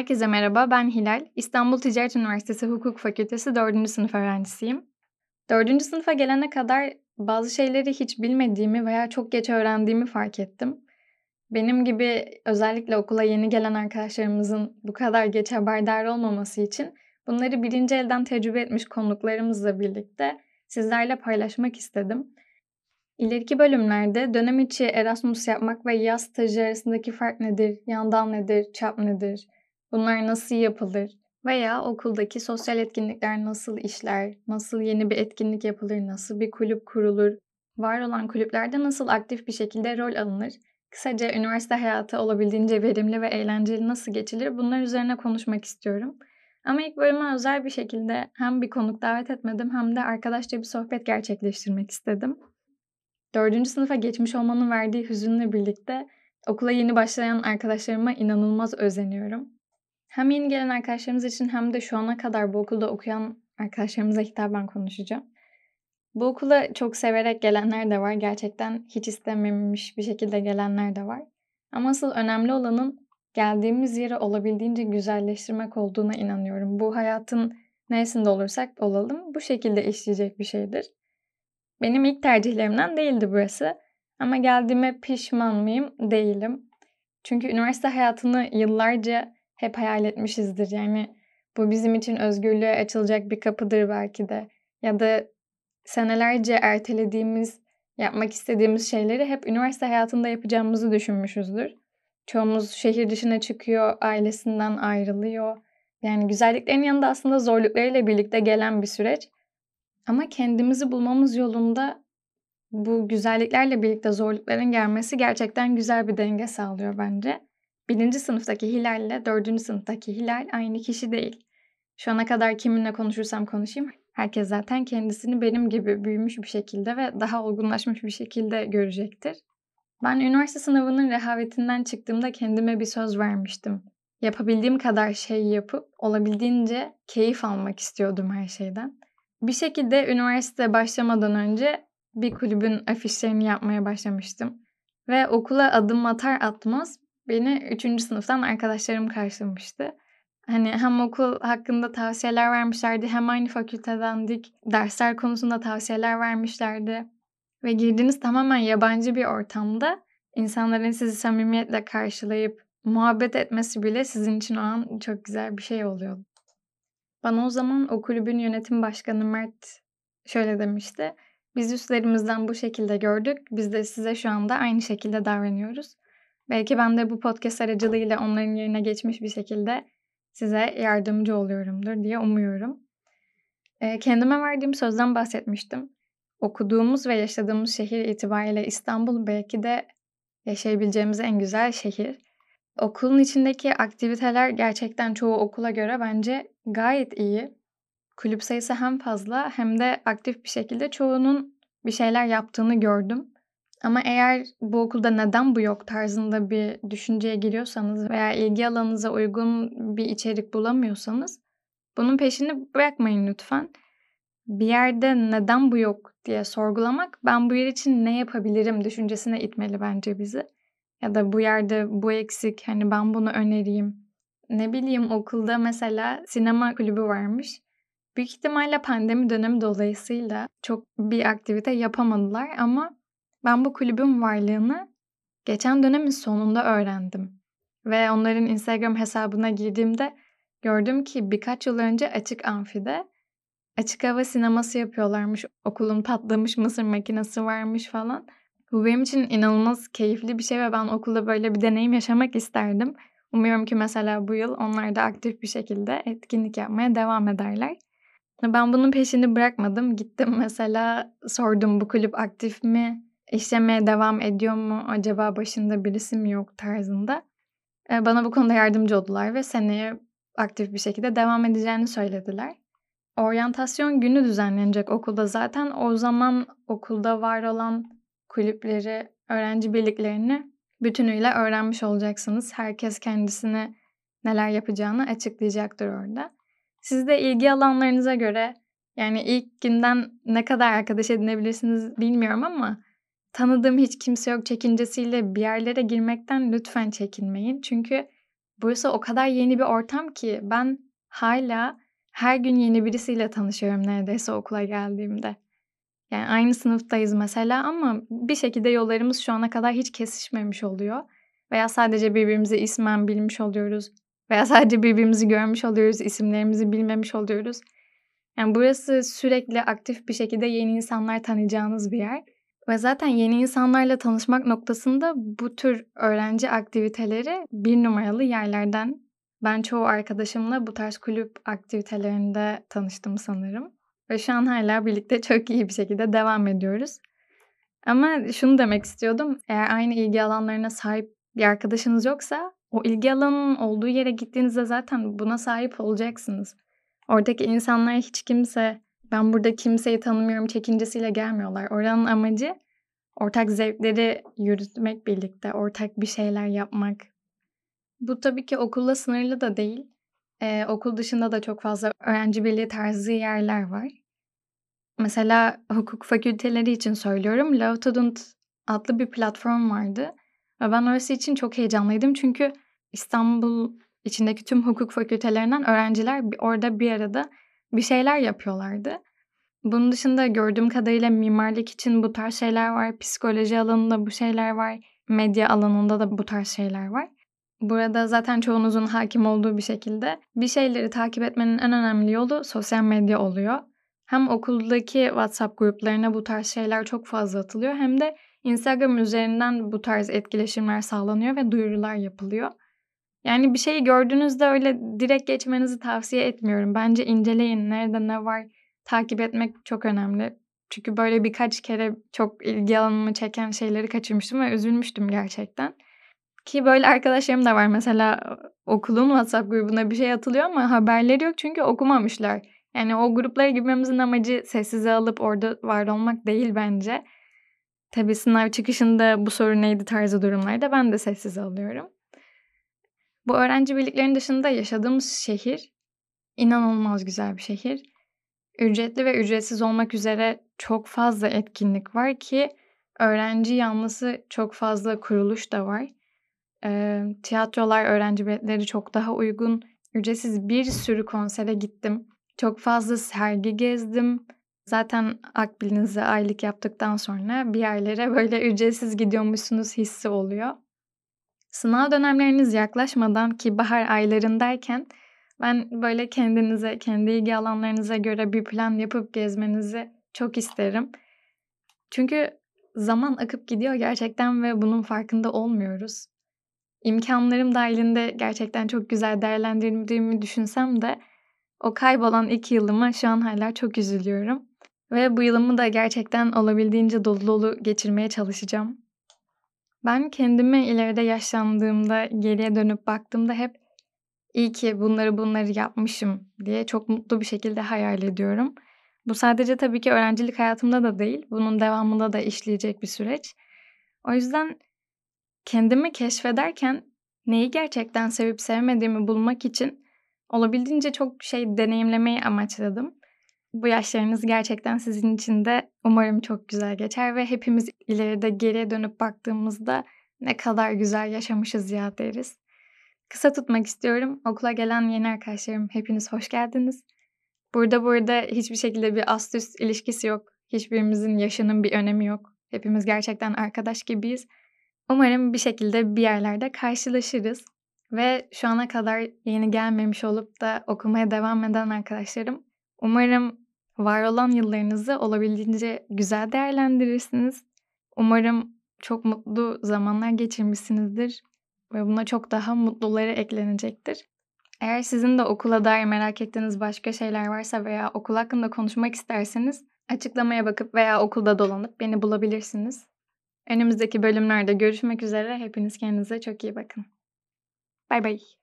Herkese merhaba, ben Hilal. İstanbul Ticaret Üniversitesi Hukuk Fakültesi 4. sınıf öğrencisiyim. 4. sınıfa gelene kadar bazı şeyleri hiç bilmediğimi veya çok geç öğrendiğimi fark ettim. Benim gibi özellikle okula yeni gelen arkadaşlarımızın bu kadar geç haberdar olmaması için bunları birinci elden tecrübe etmiş konuklarımızla birlikte sizlerle paylaşmak istedim. İleriki bölümlerde dönem içi Erasmus yapmak ve yaz stajı arasındaki fark nedir, yandan nedir, çap nedir, bunlar nasıl yapılır veya okuldaki sosyal etkinlikler nasıl işler, nasıl yeni bir etkinlik yapılır, nasıl bir kulüp kurulur, var olan kulüplerde nasıl aktif bir şekilde rol alınır, kısaca üniversite hayatı olabildiğince verimli ve eğlenceli nasıl geçilir bunlar üzerine konuşmak istiyorum. Ama ilk bölüme özel bir şekilde hem bir konuk davet etmedim hem de arkadaşça bir sohbet gerçekleştirmek istedim. Dördüncü sınıfa geçmiş olmanın verdiği hüzünle birlikte okula yeni başlayan arkadaşlarıma inanılmaz özeniyorum. Hem yeni gelen arkadaşlarımız için hem de şu ana kadar bu okulda okuyan arkadaşlarımıza hitaben konuşacağım. Bu okula çok severek gelenler de var. Gerçekten hiç istememiş bir şekilde gelenler de var. Ama asıl önemli olanın geldiğimiz yeri olabildiğince güzelleştirmek olduğuna inanıyorum. Bu hayatın neresinde olursak olalım bu şekilde işleyecek bir şeydir. Benim ilk tercihlerimden değildi burası. Ama geldiğime pişman mıyım? Değilim. Çünkü üniversite hayatını yıllarca hep hayal etmişizdir. Yani bu bizim için özgürlüğe açılacak bir kapıdır belki de. Ya da senelerce ertelediğimiz, yapmak istediğimiz şeyleri hep üniversite hayatında yapacağımızı düşünmüşüzdür. Çoğumuz şehir dışına çıkıyor, ailesinden ayrılıyor. Yani güzelliklerin yanında aslında zorluklarıyla birlikte gelen bir süreç. Ama kendimizi bulmamız yolunda bu güzelliklerle birlikte zorlukların gelmesi gerçekten güzel bir denge sağlıyor bence. Birinci sınıftaki Hilal ile dördüncü sınıftaki Hilal aynı kişi değil. Şu ana kadar kiminle konuşursam konuşayım herkes zaten kendisini benim gibi büyümüş bir şekilde ve daha olgunlaşmış bir şekilde görecektir. Ben üniversite sınavının rehavetinden çıktığımda kendime bir söz vermiştim. Yapabildiğim kadar şey yapıp olabildiğince keyif almak istiyordum her şeyden. Bir şekilde üniversite başlamadan önce bir kulübün afişlerini yapmaya başlamıştım. Ve okula adım atar atmaz beni 3. sınıftan arkadaşlarım karşılamıştı. Hani hem okul hakkında tavsiyeler vermişlerdi hem aynı fakültedendik. Dersler konusunda tavsiyeler vermişlerdi. Ve girdiğiniz tamamen yabancı bir ortamda insanların sizi samimiyetle karşılayıp muhabbet etmesi bile sizin için o an çok güzel bir şey oluyordu. Bana o zaman o kulübün yönetim başkanı Mert şöyle demişti. Biz üstlerimizden bu şekilde gördük. Biz de size şu anda aynı şekilde davranıyoruz. Belki ben de bu podcast aracılığıyla onların yerine geçmiş bir şekilde size yardımcı oluyorumdur diye umuyorum. E, kendime verdiğim sözden bahsetmiştim. Okuduğumuz ve yaşadığımız şehir itibariyle İstanbul belki de yaşayabileceğimiz en güzel şehir. Okulun içindeki aktiviteler gerçekten çoğu okula göre bence gayet iyi. Kulüp sayısı hem fazla hem de aktif bir şekilde çoğunun bir şeyler yaptığını gördüm. Ama eğer bu okulda neden bu yok tarzında bir düşünceye giriyorsanız veya ilgi alanınıza uygun bir içerik bulamıyorsanız bunun peşini bırakmayın lütfen. Bir yerde neden bu yok diye sorgulamak ben bu yer için ne yapabilirim düşüncesine itmeli bence bizi. Ya da bu yerde bu eksik hani ben bunu önereyim. Ne bileyim okulda mesela sinema kulübü varmış. Büyük ihtimalle pandemi dönemi dolayısıyla çok bir aktivite yapamadılar ama ben bu kulübün varlığını geçen dönemin sonunda öğrendim. Ve onların Instagram hesabına girdiğimde gördüm ki birkaç yıl önce açık amfide açık hava sineması yapıyorlarmış. Okulun patlamış mısır makinesi varmış falan. Bu benim için inanılmaz keyifli bir şey ve ben okulda böyle bir deneyim yaşamak isterdim. Umuyorum ki mesela bu yıl onlar da aktif bir şekilde etkinlik yapmaya devam ederler. Ben bunun peşini bırakmadım. Gittim mesela sordum bu kulüp aktif mi? İşlemeye devam ediyor mu? Acaba başında birisi mi yok tarzında. Bana bu konuda yardımcı oldular ve seneye aktif bir şekilde devam edeceğini söylediler. Oryantasyon günü düzenlenecek okulda zaten. O zaman okulda var olan kulüpleri, öğrenci birliklerini bütünüyle öğrenmiş olacaksınız. Herkes kendisine neler yapacağını açıklayacaktır orada. Siz de ilgi alanlarınıza göre yani ilk günden ne kadar arkadaş edinebilirsiniz bilmiyorum ama tanıdığım hiç kimse yok çekincesiyle bir yerlere girmekten lütfen çekinmeyin. Çünkü burası o kadar yeni bir ortam ki ben hala her gün yeni birisiyle tanışıyorum neredeyse okula geldiğimde. Yani aynı sınıftayız mesela ama bir şekilde yollarımız şu ana kadar hiç kesişmemiş oluyor. Veya sadece birbirimizi ismen bilmiş oluyoruz. Veya sadece birbirimizi görmüş oluyoruz, isimlerimizi bilmemiş oluyoruz. Yani burası sürekli aktif bir şekilde yeni insanlar tanıyacağınız bir yer. Ve zaten yeni insanlarla tanışmak noktasında bu tür öğrenci aktiviteleri bir numaralı yerlerden. Ben çoğu arkadaşımla bu tarz kulüp aktivitelerinde tanıştım sanırım. Ve şu an hala birlikte çok iyi bir şekilde devam ediyoruz. Ama şunu demek istiyordum. Eğer aynı ilgi alanlarına sahip bir arkadaşınız yoksa o ilgi alanının olduğu yere gittiğinizde zaten buna sahip olacaksınız. Oradaki insanlar hiç kimse ben burada kimseyi tanımıyorum çekincesiyle gelmiyorlar. Oranın amacı ortak zevkleri yürütmek birlikte, ortak bir şeyler yapmak. Bu tabii ki okulla sınırlı da değil. Ee, okul dışında da çok fazla öğrenci birliği tarzı yerler var. Mesela hukuk fakülteleri için söylüyorum. Law Student adlı bir platform vardı. Ve ben orası için çok heyecanlıydım. Çünkü İstanbul içindeki tüm hukuk fakültelerinden öğrenciler orada bir arada bir şeyler yapıyorlardı. Bunun dışında gördüğüm kadarıyla mimarlık için bu tarz şeyler var, psikoloji alanında bu şeyler var, medya alanında da bu tarz şeyler var. Burada zaten çoğunuzun hakim olduğu bir şekilde bir şeyleri takip etmenin en önemli yolu sosyal medya oluyor. Hem okuldaki WhatsApp gruplarına bu tarz şeyler çok fazla atılıyor hem de Instagram üzerinden bu tarz etkileşimler sağlanıyor ve duyurular yapılıyor. Yani bir şeyi gördüğünüzde öyle direkt geçmenizi tavsiye etmiyorum. Bence inceleyin nerede ne var takip etmek çok önemli. Çünkü böyle birkaç kere çok ilgi alanımı çeken şeyleri kaçırmıştım ve üzülmüştüm gerçekten. Ki böyle arkadaşlarım da var. Mesela okulun WhatsApp grubuna bir şey atılıyor ama haberleri yok çünkü okumamışlar. Yani o gruplara girmemizin amacı sessize alıp orada var olmak değil bence. Tabii sınav çıkışında bu sorun neydi tarzı durumlarda ben de sessize alıyorum. Bu öğrenci birliklerinin dışında yaşadığımız şehir inanılmaz güzel bir şehir. Ücretli ve ücretsiz olmak üzere çok fazla etkinlik var ki öğrenci yanlısı çok fazla kuruluş da var. E, tiyatrolar, öğrenci biletleri çok daha uygun. Ücretsiz bir sürü konsere gittim. Çok fazla sergi gezdim. Zaten akbilinize aylık yaptıktan sonra bir yerlere böyle ücretsiz gidiyormuşsunuz hissi oluyor. Sınav dönemleriniz yaklaşmadan ki bahar aylarındayken ben böyle kendinize, kendi ilgi alanlarınıza göre bir plan yapıp gezmenizi çok isterim. Çünkü zaman akıp gidiyor gerçekten ve bunun farkında olmuyoruz. İmkanlarım dahilinde gerçekten çok güzel değerlendirdiğimi düşünsem de o kaybolan iki yılımı şu an hala çok üzülüyorum. Ve bu yılımı da gerçekten olabildiğince dolu dolu geçirmeye çalışacağım. Ben kendimi ileride yaşlandığımda geriye dönüp baktığımda hep iyi ki bunları bunları yapmışım diye çok mutlu bir şekilde hayal ediyorum. Bu sadece tabii ki öğrencilik hayatımda da değil, bunun devamında da işleyecek bir süreç. O yüzden kendimi keşfederken neyi gerçekten sevip sevmediğimi bulmak için olabildiğince çok şey deneyimlemeyi amaçladım. Bu yaşlarınız gerçekten sizin için de umarım çok güzel geçer ve hepimiz ileride geriye dönüp baktığımızda ne kadar güzel yaşamışız ya deriz. Kısa tutmak istiyorum. Okula gelen yeni arkadaşlarım hepiniz hoş geldiniz. Burada burada hiçbir şekilde bir ast üst ilişkisi yok. Hiçbirimizin yaşının bir önemi yok. Hepimiz gerçekten arkadaş gibiyiz. Umarım bir şekilde bir yerlerde karşılaşırız. Ve şu ana kadar yeni gelmemiş olup da okumaya devam eden arkadaşlarım umarım var olan yıllarınızı olabildiğince güzel değerlendirirsiniz. Umarım çok mutlu zamanlar geçirmişsinizdir ve buna çok daha mutluları eklenecektir. Eğer sizin de okula dair merak ettiğiniz başka şeyler varsa veya okul hakkında konuşmak isterseniz açıklamaya bakıp veya okulda dolanıp beni bulabilirsiniz. Önümüzdeki bölümlerde görüşmek üzere. Hepiniz kendinize çok iyi bakın. Bay bay.